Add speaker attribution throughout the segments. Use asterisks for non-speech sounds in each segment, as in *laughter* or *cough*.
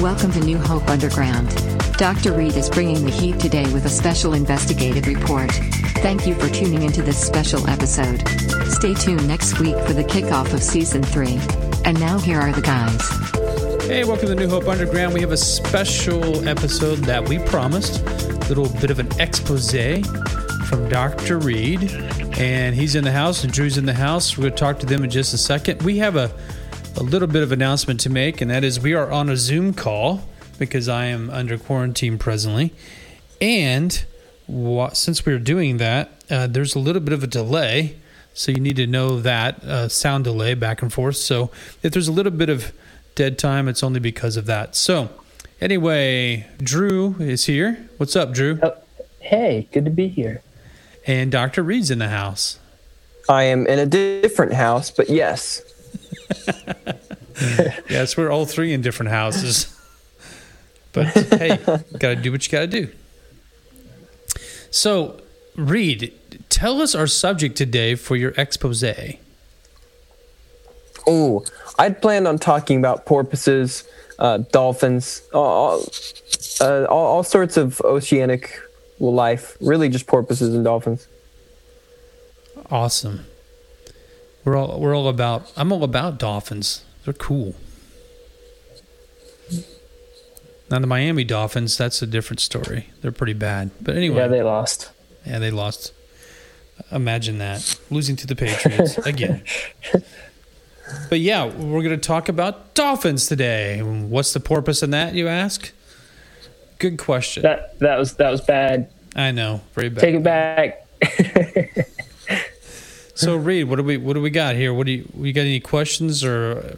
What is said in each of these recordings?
Speaker 1: Welcome to New Hope Underground. Dr. Reed is bringing the heat today with a special investigative report. Thank you for tuning into this special episode. Stay tuned next week for the kickoff of season 3. And now here are the guys.
Speaker 2: Hey, welcome to New Hope Underground. We have a special episode that we promised. A little bit of an expose from Dr. Reed. And he's in the house, and Drew's in the house. We're going to talk to them in just a second. We have a, a little bit of announcement to make, and that is we are on a Zoom call because I am under quarantine presently. And wha- since we're doing that, uh, there's a little bit of a delay. So you need to know that uh, sound delay back and forth. So if there's a little bit of dead time, it's only because of that. So anyway, Drew is here. What's up, Drew?
Speaker 3: Oh, hey, good to be here.
Speaker 2: And Dr. Reed's in the house.
Speaker 4: I am in a different house, but yes. *laughs*
Speaker 2: Yes, we're all three in different houses. But hey, *laughs* gotta do what you gotta do. So, Reed, tell us our subject today for your expose.
Speaker 4: Oh, I'd planned on talking about porpoises, uh, dolphins, all, uh, all, all sorts of oceanic life. Really, just porpoises and dolphins.
Speaker 2: Awesome. We're all we're all about. I'm all about dolphins. They're cool. Now the Miami Dolphins, that's a different story. They're pretty bad. But anyway,
Speaker 3: Yeah, they lost.
Speaker 2: Yeah, they lost. Imagine that. Losing to the Patriots *laughs* again. But yeah, we're going to talk about dolphins today. What's the purpose in that, you ask? Good question.
Speaker 3: That that was that was bad.
Speaker 2: I know, very bad.
Speaker 3: Take it back. *laughs* *laughs*
Speaker 2: So, Reed, what do we what do we got here? What do you you got any questions or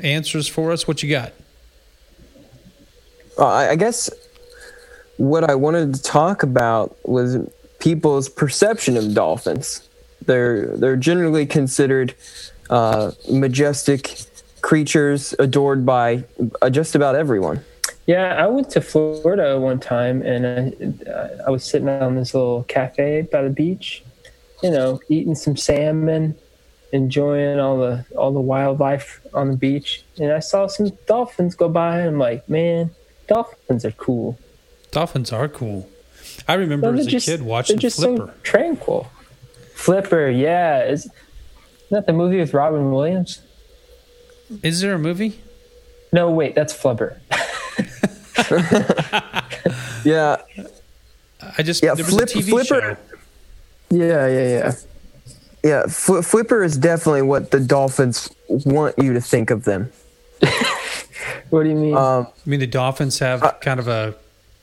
Speaker 2: answers for us? What you got?
Speaker 4: Uh, I, I guess what I wanted to talk about was people's perception of dolphins. They're they're generally considered uh, majestic creatures adored by uh, just about everyone.
Speaker 3: Yeah, I went to Florida one time, and I, I was sitting on this little cafe by the beach, you know, eating some salmon, enjoying all the all the wildlife on the beach, and I saw some dolphins go by, and I'm like, man, dolphins are cool.
Speaker 2: Dolphins are cool. I remember as a
Speaker 3: just-
Speaker 2: kid watching
Speaker 3: they're just
Speaker 2: Flipper.
Speaker 3: so tranquil. Flipper, yeah, is isn't that the movie with Robin Williams?
Speaker 2: Is there a movie?
Speaker 3: No, wait, that's Flubber. *laughs* *laughs*
Speaker 4: Yeah,
Speaker 2: I just
Speaker 4: Yeah,
Speaker 2: there
Speaker 4: Flip-
Speaker 2: a TV
Speaker 4: Flipper-
Speaker 2: show.
Speaker 4: yeah, yeah, yeah. Yeah, Fl- Flipper is definitely what the dolphins want you to think of them. *laughs*
Speaker 3: What do you mean?
Speaker 4: Um,
Speaker 2: I mean, the Dolphins have kind of a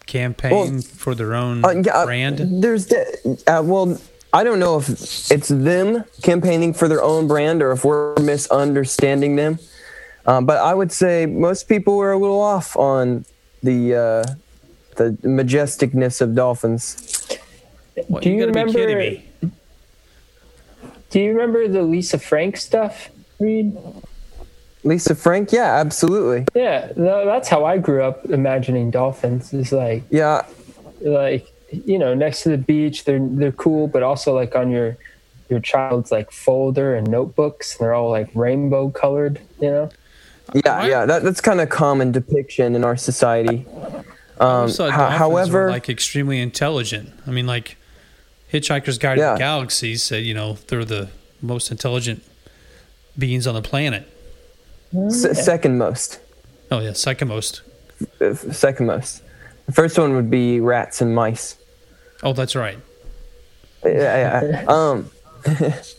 Speaker 2: campaign
Speaker 4: well,
Speaker 2: for their own
Speaker 4: Uh, yeah, uh,
Speaker 2: brand.
Speaker 4: There's, de- uh, well, I don't know if it's them campaigning for their own brand or if we're misunderstanding them. Um, but I would say most people were a little off on the uh, the majesticness of dolphins.
Speaker 2: What,
Speaker 3: do you
Speaker 2: gotta be kidding
Speaker 3: remember-
Speaker 2: me.
Speaker 3: do you remember the Lisa Frank stuff, Reed?
Speaker 4: Lisa Frank, yeah, absolutely.
Speaker 3: Yeah, no, that's how I grew up imagining dolphins. Is like,
Speaker 4: Yeah,
Speaker 3: like you know, next to the beach, they're they're cool, but also like on your your child's like folder and notebooks, and they're all like rainbow colored. You know,
Speaker 4: yeah,
Speaker 2: What?
Speaker 4: yeah. That, that's kind of common depiction in our society. Um,
Speaker 2: always
Speaker 4: ho- however,
Speaker 2: were like extremely intelligent. I mean, like Hitchhiker's Guide to the Galaxy said, you know, they're the most intelligent beings on the planet.
Speaker 4: s- second most,
Speaker 2: Oh yeah, second most.
Speaker 4: uh, second most. The first one would be rats and mice.
Speaker 2: Oh, that's right.
Speaker 4: yeah, yeah. *laughs* Um, *laughs*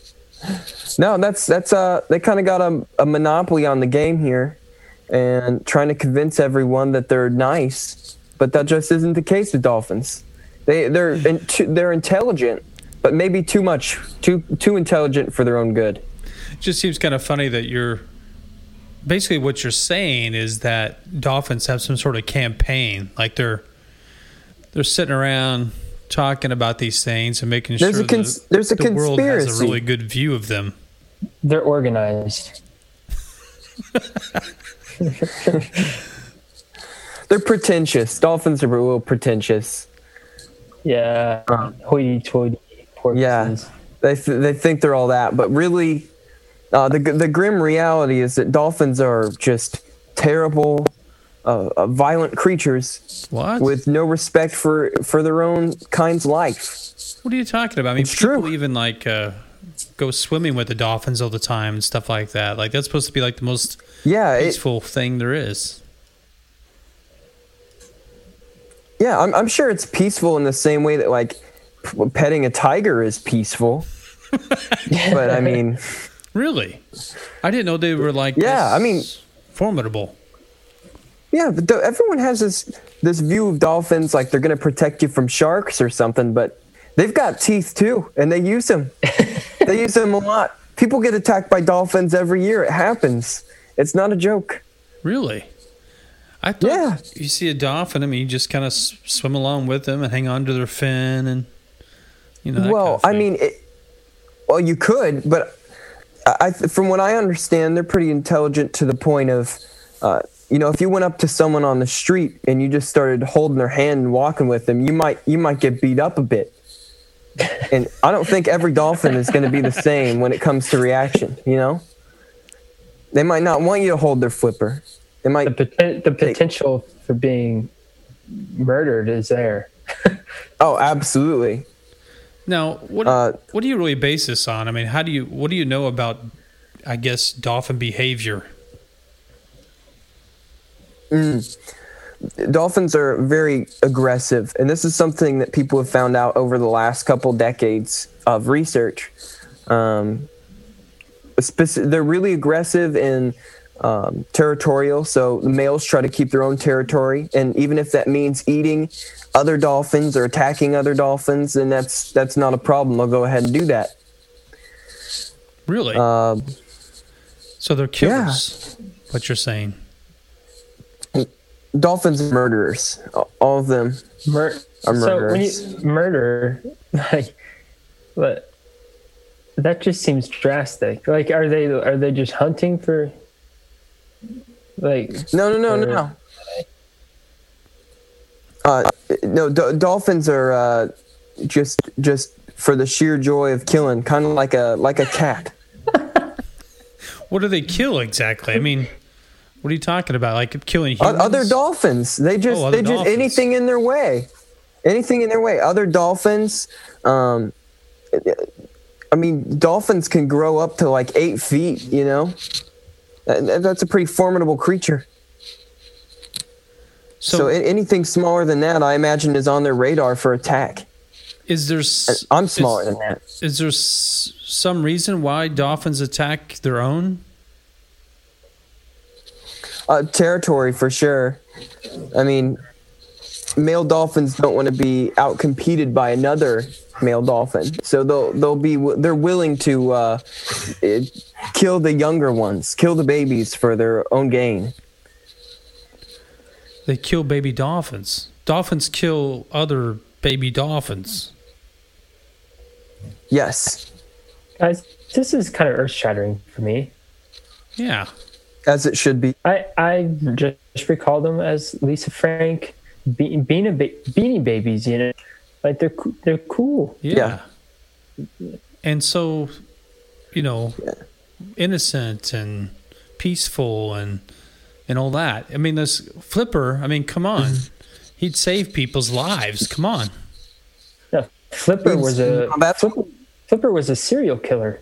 Speaker 4: no, that's that's uh they kind of got a, a monopoly on the game here, and trying to convince everyone that they're nice, but that just isn't the case with dolphins. They they're in, they're intelligent, but maybe too much, too too intelligent for their own good.
Speaker 2: It just seems kind of funny that you're basically what you're saying is that dolphins have some sort of campaign, like they're they're sitting around talking about these things and making
Speaker 4: There's
Speaker 2: sure
Speaker 4: a cons-
Speaker 2: the,
Speaker 4: there's a
Speaker 2: the world has a really good view of them.
Speaker 3: they're organized. *laughs*
Speaker 4: They're pretentious. Dolphins are a little pretentious.
Speaker 3: Yeah, hoity-toity porpoises.
Speaker 4: Yeah. they th- they think they're all that, but really, uh, the the grim reality is that dolphins are just terrible, uh, uh, violent creatures
Speaker 2: What?
Speaker 4: with no respect for for their own kind's life.
Speaker 2: what are you talking about? I mean,
Speaker 4: It's
Speaker 2: people
Speaker 4: true.
Speaker 2: even like uh, go swimming with the dolphins all the time and stuff like that. Like that's supposed to be like the most
Speaker 4: Yeah, it,
Speaker 2: peaceful thing there is.
Speaker 4: yeah. I'm I'm sure it's peaceful in the same way that like p- petting a tiger is peaceful. *laughs* but I mean,
Speaker 2: Really? I didn't know they were like
Speaker 4: Yeah, I mean-
Speaker 2: formidable.
Speaker 4: Yeah, but do- everyone has this this view of dolphins like they're going to protect you from sharks or something, but they've got teeth too, and they use them. *laughs* they use them a lot. People get attacked by dolphins every year. It happens. It's not a joke.
Speaker 2: Really? I thought
Speaker 4: Yeah.
Speaker 2: you see a dolphin. I mean, you just kind of s- swim along with them and hang on to their fin, and you know. that
Speaker 4: well,
Speaker 2: kind of
Speaker 4: I mean, it, well, you could, but I, I- from what I understand, they're pretty intelligent to the point of, uh, you know, if you went up to someone on the street and you just started holding their hand and walking with them, you might you might get beat up a bit. And I don't think every dolphin is going to be the same when it comes to reaction. You know, they might not want you to hold their flipper. They might.
Speaker 3: The, poten- the potential for being murdered is there. *laughs*
Speaker 4: Oh, absolutely.
Speaker 2: now what
Speaker 4: uh,
Speaker 2: what do you really base this on? I mean, how do you what do you know about? I guess dolphin behavior.
Speaker 4: Dolphins are very aggressive, and this is something that people have found out over the last couple decades of research. Um, speci- they're really aggressive and um, territorial, so the males try to keep their own territory, and even if that means eating other dolphins or attacking other dolphins, then that's that's not a problem. They'll go ahead and do that.
Speaker 2: Really?
Speaker 4: Um,
Speaker 2: so they're killers. Yeah. What you're saying?
Speaker 4: Dolphins are murderers, all of them.
Speaker 3: Mur-
Speaker 4: Are
Speaker 3: so when you
Speaker 4: murderers.
Speaker 3: murder, *laughs* like, but that just seems drastic. Like, are they are they just hunting for? Like,
Speaker 4: No, no, no, no,
Speaker 3: Or-
Speaker 4: no. Uh, no, do- dolphins are uh, just just for the sheer joy of killing, kind of like a like a cat. *laughs*
Speaker 2: What do they kill exactly? I mean, what are you talking about? Like killing humans?
Speaker 4: Other dolphins, they just
Speaker 2: Oh,
Speaker 4: they just
Speaker 2: dolphins.
Speaker 4: anything in their way, anything in their way. Other dolphins, um, I mean, dolphins can grow up to like eight feet. You know, that's a pretty formidable creature. So,
Speaker 2: So,
Speaker 4: anything smaller than that, I imagine, is on their radar for attack.
Speaker 2: is there? s-
Speaker 4: I'm smaller
Speaker 2: is,
Speaker 4: than that.
Speaker 2: Is there s- some reason why dolphins attack their own?
Speaker 4: Uh, territory for sure. I mean, male dolphins don't want to be outcompeted by another male dolphin, so they'll they'll be they're willing to uh, kill the younger ones, kill the babies for their own gain.
Speaker 2: They kill baby dolphins. Dolphins kill other baby dolphins.
Speaker 4: Yes,
Speaker 3: guys, this is kind of earth shattering for me.
Speaker 2: Yeah.
Speaker 4: As it should be.
Speaker 3: I I just recall them as Lisa Frank, Be- Beanie, ba- Beanie Babies. You know, like they're they're cool.
Speaker 2: Yeah. And so, you know, innocent and peaceful and and all that. I mean, this Flipper. I mean, come on, mm-hmm. he'd save people's lives. Come on.
Speaker 3: No, Flipper was a
Speaker 4: That's
Speaker 3: Flipper was a serial killer.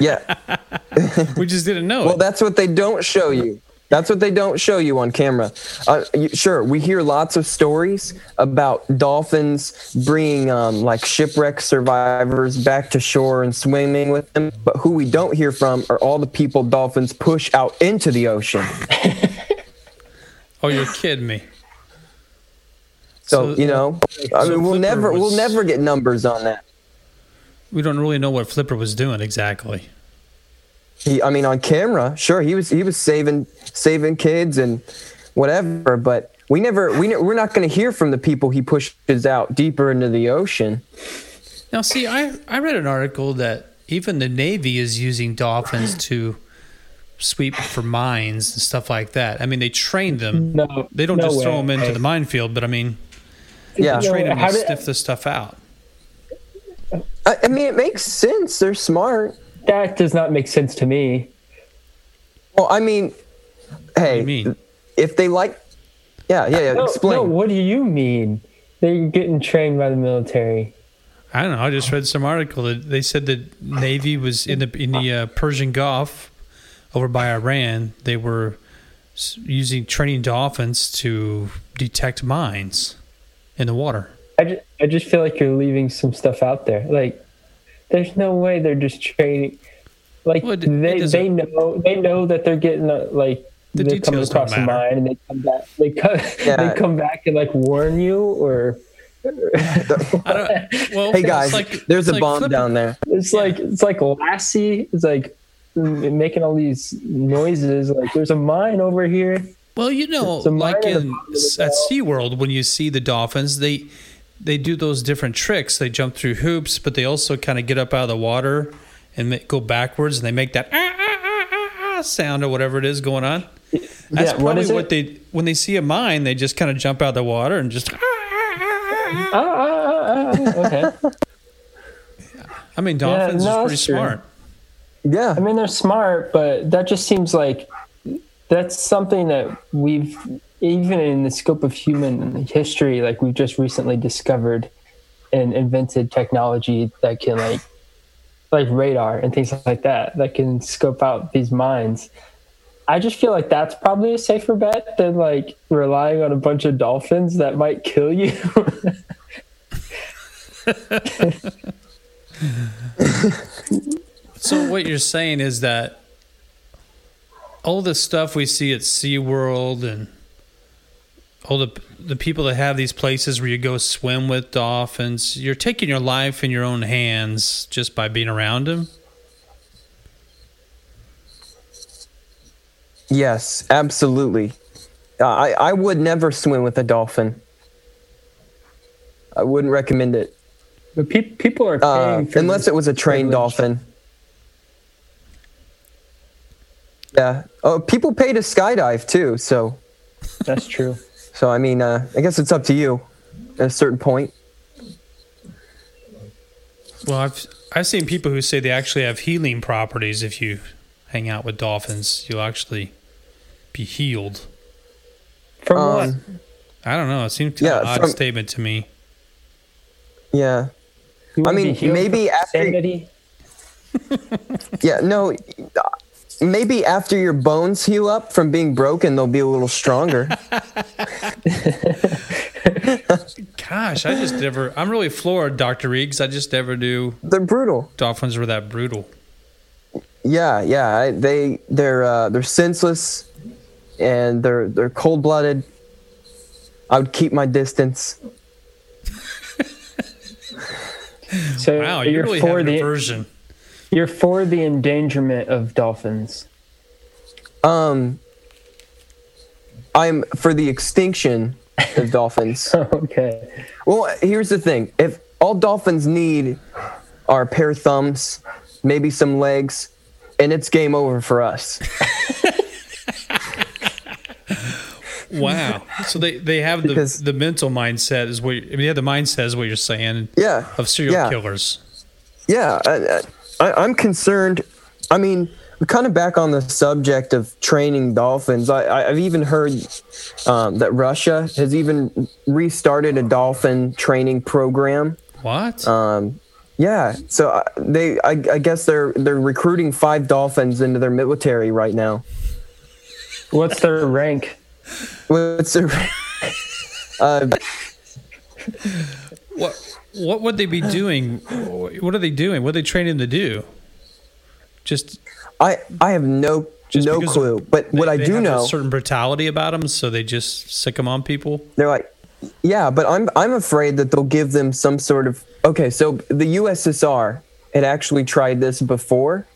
Speaker 4: yeah. *laughs* *laughs*
Speaker 2: We just didn't know
Speaker 4: Well,
Speaker 2: it.
Speaker 4: that's what they don't show you. That's what they don't show you on camera. Uh, you, sure, we hear lots of stories about dolphins bringing um, like shipwreck survivors back to shore and swimming with them. But who we don't hear from are all the people dolphins push out into the ocean. *laughs*
Speaker 2: Oh, you're kidding me.
Speaker 4: So,
Speaker 2: So-
Speaker 4: you know, I
Speaker 2: so
Speaker 4: mean, we'll
Speaker 2: Flipper
Speaker 4: never we'll never get numbers on that.
Speaker 2: We don't really know what Flipper was doing exactly.
Speaker 4: He, I mean, on camera, sure, he was he was saving saving kids and whatever. But we never we ne- we're not going to hear from the people he pushes out deeper into the ocean.
Speaker 2: Now, see, I I read an article that even the Navy is using dolphins to sweep for mines and stuff like that. I mean, they train them.
Speaker 3: No,
Speaker 2: They don't
Speaker 3: no
Speaker 2: just throw them into the minefield, but I mean,
Speaker 4: Yeah.
Speaker 2: they train them
Speaker 3: how
Speaker 2: to
Speaker 3: did-
Speaker 2: sniff this stuff out.
Speaker 4: I, I mean, it makes sense. They're smart.
Speaker 3: That does not make sense to me.
Speaker 4: Well, I mean, hey,
Speaker 2: you mean?
Speaker 4: if they like, yeah, yeah, yeah.
Speaker 3: No,
Speaker 4: explain.
Speaker 3: no, what do you mean? They're getting trained by the military.
Speaker 2: I don't know. I just read some article that they said that Navy was in the in the uh, Persian Gulf over by Iran. They were using training dolphins to detect mines in the water.
Speaker 3: I just, I just feel like you're leaving some stuff out there. Like, there's no way they're just training. Like
Speaker 2: Well, it- it
Speaker 3: they
Speaker 2: doesn't-
Speaker 3: they know they know that they're getting uh, like
Speaker 2: The
Speaker 3: they're coming
Speaker 2: details don't
Speaker 3: across a mine and they come back. They come *laughs*
Speaker 4: Yeah.
Speaker 3: they come back and like warn you or *laughs*
Speaker 2: I don't, well,
Speaker 4: hey guys,
Speaker 2: like-
Speaker 4: there's a
Speaker 2: like
Speaker 4: bomb
Speaker 2: flipping-
Speaker 4: down there.
Speaker 3: it's like it's like Lassie. It's like making all these noises. Like there's a mine over here.
Speaker 2: Well, you know,
Speaker 3: It's a mine
Speaker 2: like
Speaker 3: at the
Speaker 2: in
Speaker 3: bottom of
Speaker 2: at. SeaWorld, when you see the dolphins, they they do those different tricks. They jump through hoops, but they also kind of get up out of the water and ma- go backwards, and they make that ah, ah, ah, ah, ah sound or whatever it is going on. That's
Speaker 3: yeah,
Speaker 2: probably
Speaker 3: is
Speaker 2: what they when they see a mine, they just kind of jump out of the water and just. ah, ah, ah, ah, ah.
Speaker 3: Ah, ah, ah, ah, okay.
Speaker 2: I mean, dolphins
Speaker 3: no,
Speaker 2: are pretty smart.
Speaker 4: Yeah,
Speaker 3: I mean, they're smart, but that just seems like that's something that we've, even in the scope of human history, like we've just recently discovered and invented technology that can like, like radar and things like that, that can scope out these mines. I just feel like that's probably a safer bet than like relying on a bunch of dolphins that might kill you. *laughs*
Speaker 2: So what you're saying is that all the stuff we see at SeaWorld and all the the people that have these places where you go swim with dolphins, you're taking your life in your own hands just by being around them.
Speaker 4: yes, absolutely. Uh, I I would never swim with a dolphin. I wouldn't recommend it
Speaker 3: but pe- people are
Speaker 4: uh,
Speaker 3: paying for
Speaker 4: unless it was a trained
Speaker 3: privilege.
Speaker 4: dolphin. Yeah. Oh, people pay to skydive too. So
Speaker 3: That's true.
Speaker 4: So I mean, uh, I guess it's up to you at a certain point.
Speaker 2: Well, I've I've seen people who say they actually have healing properties. If you hang out with dolphins, you'll actually be healed.
Speaker 3: From what?
Speaker 4: Um,
Speaker 2: I don't know. It seems kind of
Speaker 4: Yeah,
Speaker 2: an odd
Speaker 4: from-
Speaker 2: statement to me.
Speaker 4: Yeah. I mean, maybe after-
Speaker 3: insanity? *laughs*
Speaker 4: Yeah, no. Maybe after your bones heal up from being broken, they'll be a little stronger.
Speaker 2: Gosh, I just never. I'm really floored, Doctor Reeves. I just never knew
Speaker 4: They're brutal.
Speaker 2: dolphins were that brutal.
Speaker 4: Yeah, yeah. I- They they're uh, they're senseless, and they're they're cold blooded. I would keep my distance.
Speaker 3: So
Speaker 2: Wow, you
Speaker 3: you're
Speaker 2: really
Speaker 3: for
Speaker 2: have
Speaker 3: the
Speaker 2: aversion.
Speaker 3: You're for the endangerment of dolphins.
Speaker 4: Um, I'm for the extinction of dolphins. *laughs*
Speaker 3: okay.
Speaker 4: Well, here's the thing: if all dolphins need are a pair of thumbs, maybe some legs, and it's game over for us. *laughs*
Speaker 2: Wow. So they, they have the,
Speaker 4: Because-
Speaker 2: the mental mindset is what I mean, yeah, the mindset is what you're saying
Speaker 4: Yeah.
Speaker 2: of serial
Speaker 4: yeah.
Speaker 2: killers.
Speaker 4: Yeah, I, I, I'm concerned. I mean, kind of back on the subject of training dolphins. I, I, I've even heard um, that Russia has even restarted a dolphin training program.
Speaker 2: What?
Speaker 4: Um, yeah, so they, I, I guess they're they're recruiting five dolphins into their military right now.
Speaker 3: What's their rank?
Speaker 4: What's their, *laughs* uh,
Speaker 2: what what would they be doing? What are they doing? What are they training to do? Just
Speaker 4: I I have no no clue. But what I
Speaker 2: they
Speaker 4: do
Speaker 2: have
Speaker 4: know,
Speaker 2: a certain brutality about them, so they just sick them on people.
Speaker 4: they're like yeah but i'm i'm afraid that they'll give them some sort of okay so the ussr had actually tried this before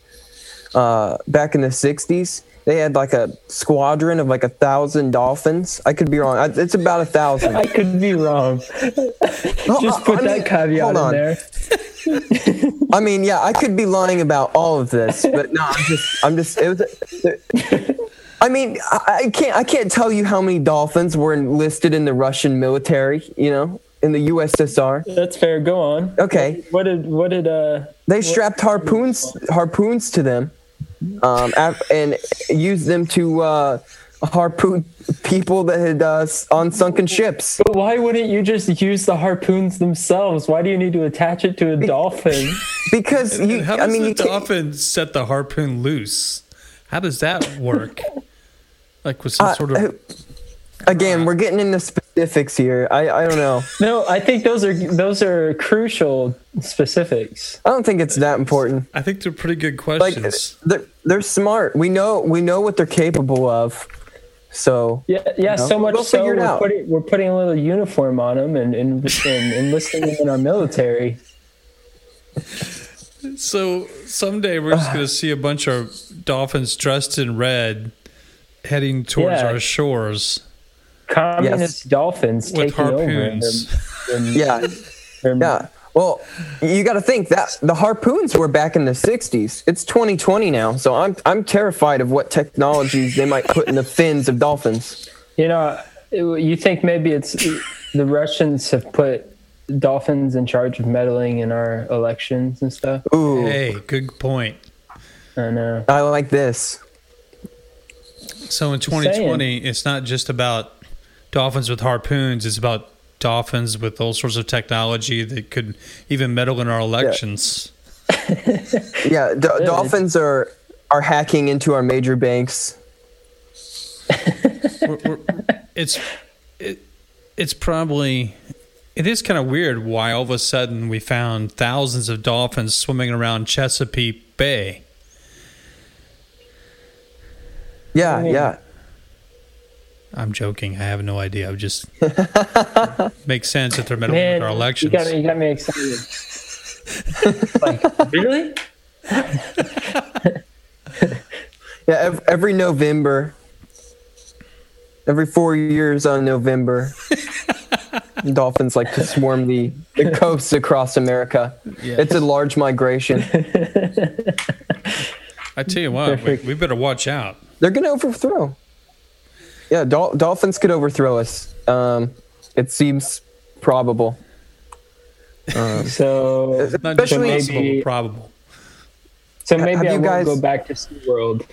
Speaker 4: uh back in the 60s they had like a squadron of like a thousand dolphins i could be wrong I- it's about a thousand
Speaker 3: I could be wrong.
Speaker 4: Oh,
Speaker 3: Just put
Speaker 4: I
Speaker 3: that
Speaker 4: mean,
Speaker 3: caveat
Speaker 4: hold
Speaker 3: in
Speaker 4: on.
Speaker 3: there.
Speaker 4: i mean yeah i could be lying about all of this but no i'm just i'm just it was *laughs* I mean, I I can't. I can't tell you how many dolphins were enlisted in the Russian military. You know, in the USSR.
Speaker 3: That's fair. Go on.
Speaker 4: Okay.
Speaker 3: What did what did uh
Speaker 4: They strapped harpoons harpoons to them, um, and used them to uh, harpoon people that had uh, on sunken ships.
Speaker 3: but why wouldn't you just use the harpoons themselves? Why do you need to attach it to a dolphin? *laughs*
Speaker 4: Because you,
Speaker 2: How
Speaker 4: I
Speaker 2: does
Speaker 4: mean,
Speaker 2: the
Speaker 4: you can't-
Speaker 2: dolphin set the harpoon loose? How does that work? *laughs* like with some
Speaker 4: Uh,
Speaker 2: sort of
Speaker 4: again, we're getting into specifics here. I, I don't know. *laughs*
Speaker 3: no, I think those are those are crucial specifics.
Speaker 4: I don't think it's that important.
Speaker 2: I think they're pretty good
Speaker 4: Like
Speaker 2: questions.
Speaker 4: they're they're smart. We know we know what they're capable of. So
Speaker 3: Yeah, yeah.
Speaker 4: know,
Speaker 3: so much
Speaker 4: we'll
Speaker 3: so we're putting we're putting a little uniform on them and and, and enlisting them in our military.
Speaker 2: So someday we're just *sighs* going to see a bunch of dolphins dressed in red heading towards
Speaker 3: Yeah.
Speaker 2: our shores
Speaker 3: Communist
Speaker 4: Yes.
Speaker 3: dolphins
Speaker 2: with
Speaker 3: taking over.
Speaker 2: harpoons.
Speaker 3: They're- they're- *laughs*
Speaker 4: yeah,
Speaker 3: they're-
Speaker 4: yeah. Well, you got to think that the harpoons were back in the '60s. It's 2020 now, so I'm I'm terrified of what technologies they might put in the fins of dolphins.
Speaker 3: You know, you think maybe it's the Russians have put dolphins in charge of meddling in our elections and stuff.
Speaker 4: Ooh,
Speaker 2: Hey, good point.
Speaker 3: I know.
Speaker 4: I like this.
Speaker 2: So in 2020, it's not just about dolphins with harpoons, it's about dolphins with all sorts of technology that could even meddle in our elections. *laughs*
Speaker 4: Yeah, do- dolphins are are hacking into our major banks. *laughs*
Speaker 2: We're- we're- it's it, it's probably it is kind of weird why all of a sudden we found thousands of dolphins swimming around Chesapeake Bay.
Speaker 4: Yeah, yeah.
Speaker 2: I'm joking. I have no idea. I would just *laughs* makes sense if they're meddling
Speaker 3: Man,
Speaker 2: with our
Speaker 3: you
Speaker 2: elections.
Speaker 3: got, me- you got me excited. *laughs* like, really? *laughs*
Speaker 4: Yeah, ev- every November, every four years on November, dolphins like to swarm the, the coasts across America. It's a large migration.
Speaker 2: I tell you what, we, we better watch out.
Speaker 4: They're going to overthrow. Yeah, dol- dolphins could overthrow us. Um, it seems probable. *laughs*
Speaker 3: So,
Speaker 2: Not just
Speaker 4: Especially-
Speaker 2: possible,
Speaker 3: maybe-
Speaker 2: probable.
Speaker 3: so maybe
Speaker 4: Have
Speaker 3: I
Speaker 4: you
Speaker 3: won't
Speaker 4: guys-
Speaker 3: go back to SeaWorld.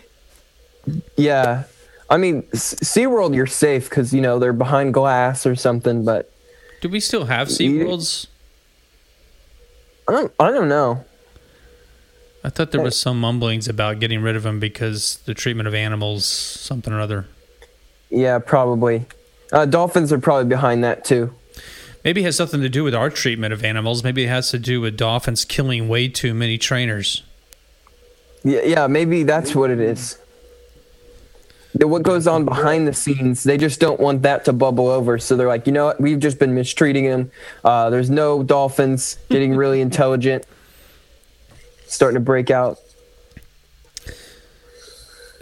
Speaker 4: Yeah. I mean, S- SeaWorld, you're safe because, you know, they're behind glass or something, but
Speaker 2: Do we still have SeaWorlds?
Speaker 4: I don't, I don't know.
Speaker 2: I thought there was some mumblings about getting rid of them because the treatment of animals, something or other.
Speaker 4: Yeah, probably. Uh, dolphins are probably behind that too.
Speaker 2: Maybe it has something to do with our treatment of animals. Maybe it has to do with dolphins killing way too many trainers.
Speaker 4: Yeah, yeah, maybe that's what it is. What goes on behind the scenes, they just don't want that to bubble over. So they're like, you know what? We've just been mistreating them. Uh, there's no dolphins getting really *laughs* intelligent, starting to break out.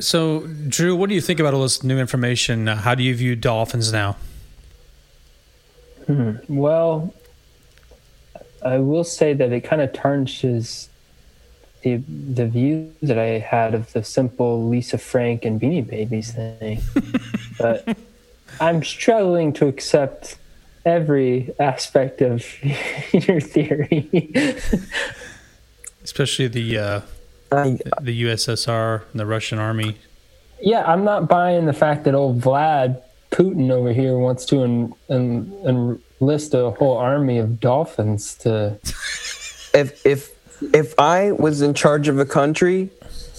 Speaker 2: So, Drew, what do you think about all this new information? How do you view dolphins now?
Speaker 3: Well, I will say that it kind of tarnishes the the view that I had of the simple Lisa Frank and Beanie Babies thing. *laughs* but I'm struggling to accept every aspect of *laughs* your theory.
Speaker 2: Especially the uh,
Speaker 4: I,
Speaker 2: the USSR and the Russian army.
Speaker 3: yeah, I'm not buying the fact that old Vlad Putin over here wants to en- en- enlist a whole army of dolphins to. *laughs*
Speaker 4: if if if I was in charge of a country,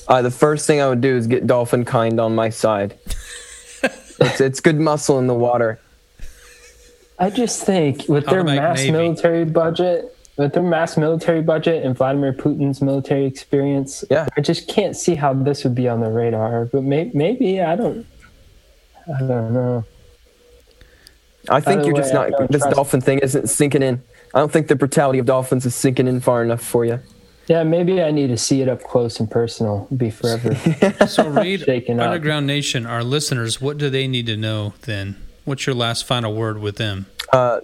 Speaker 4: uh, the first thing I would do is get dolphin kind on my side. *laughs* it's it's good muscle in the water.
Speaker 3: I just think with their
Speaker 2: Automatic
Speaker 3: mass
Speaker 2: Navy.
Speaker 3: military budget, with their mass military budget and Vladimir Putin's military experience,
Speaker 4: Yeah.
Speaker 3: I just can't see how this would be on the radar. But may, maybe I don't. I don't know.
Speaker 4: I think
Speaker 3: the
Speaker 4: you're just
Speaker 3: way, I
Speaker 4: not. This
Speaker 3: trust-
Speaker 4: dolphin thing isn't sinking in. I don't think the brutality of dolphins is sinking in far enough for you.
Speaker 3: Yeah, maybe I need to see it up close and personal. Be forever. *laughs*
Speaker 2: So, Reed,
Speaker 3: Shaken up.
Speaker 2: Underground Nation, our listeners, what do they need to know then? What's your last final word with them?
Speaker 4: Uh,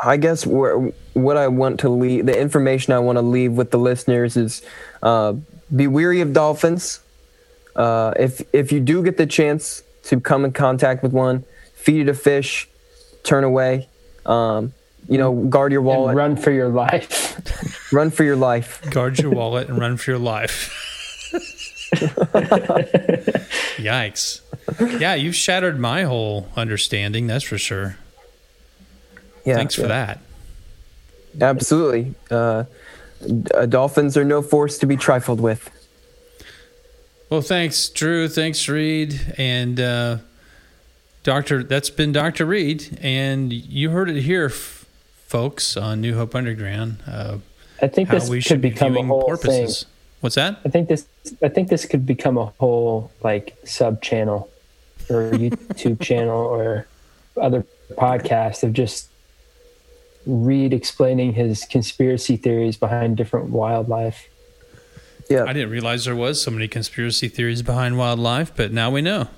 Speaker 4: I guess where, what I want to leave, the information I want to leave with the listeners is uh, be weary of dolphins. Uh, if if you do get the chance to come in contact with one, feed it a fish, turn away. Um, you know, guard your wallet, run,
Speaker 3: run for your life. *laughs*
Speaker 4: Run for your life.
Speaker 2: Guard your wallet and run for your life. *laughs* Yikes. Yeah, you've shattered my whole understanding, that's for sure.
Speaker 4: Yeah,
Speaker 2: Thanks for
Speaker 4: yeah.
Speaker 2: that.
Speaker 4: Absolutely. Uh, uh, dolphins are no force to be trifled with.
Speaker 2: Well, thanks, Drew. Thanks, Reed. And uh, Doctor, that's been Dr. Reed. And you heard it here, f- folks, on New Hope Underground. Uh,
Speaker 3: I think this
Speaker 2: we
Speaker 3: could
Speaker 2: should be
Speaker 3: become a whole
Speaker 2: porpoises.
Speaker 3: thing.
Speaker 2: What's that?
Speaker 3: I think this I think this could become a whole like sub channel or YouTube *laughs* channel or other podcast of just Reed explaining his conspiracy theories behind different wildlife.
Speaker 4: Yeah.
Speaker 2: I didn't realize there was so many conspiracy theories behind wildlife, but now we know.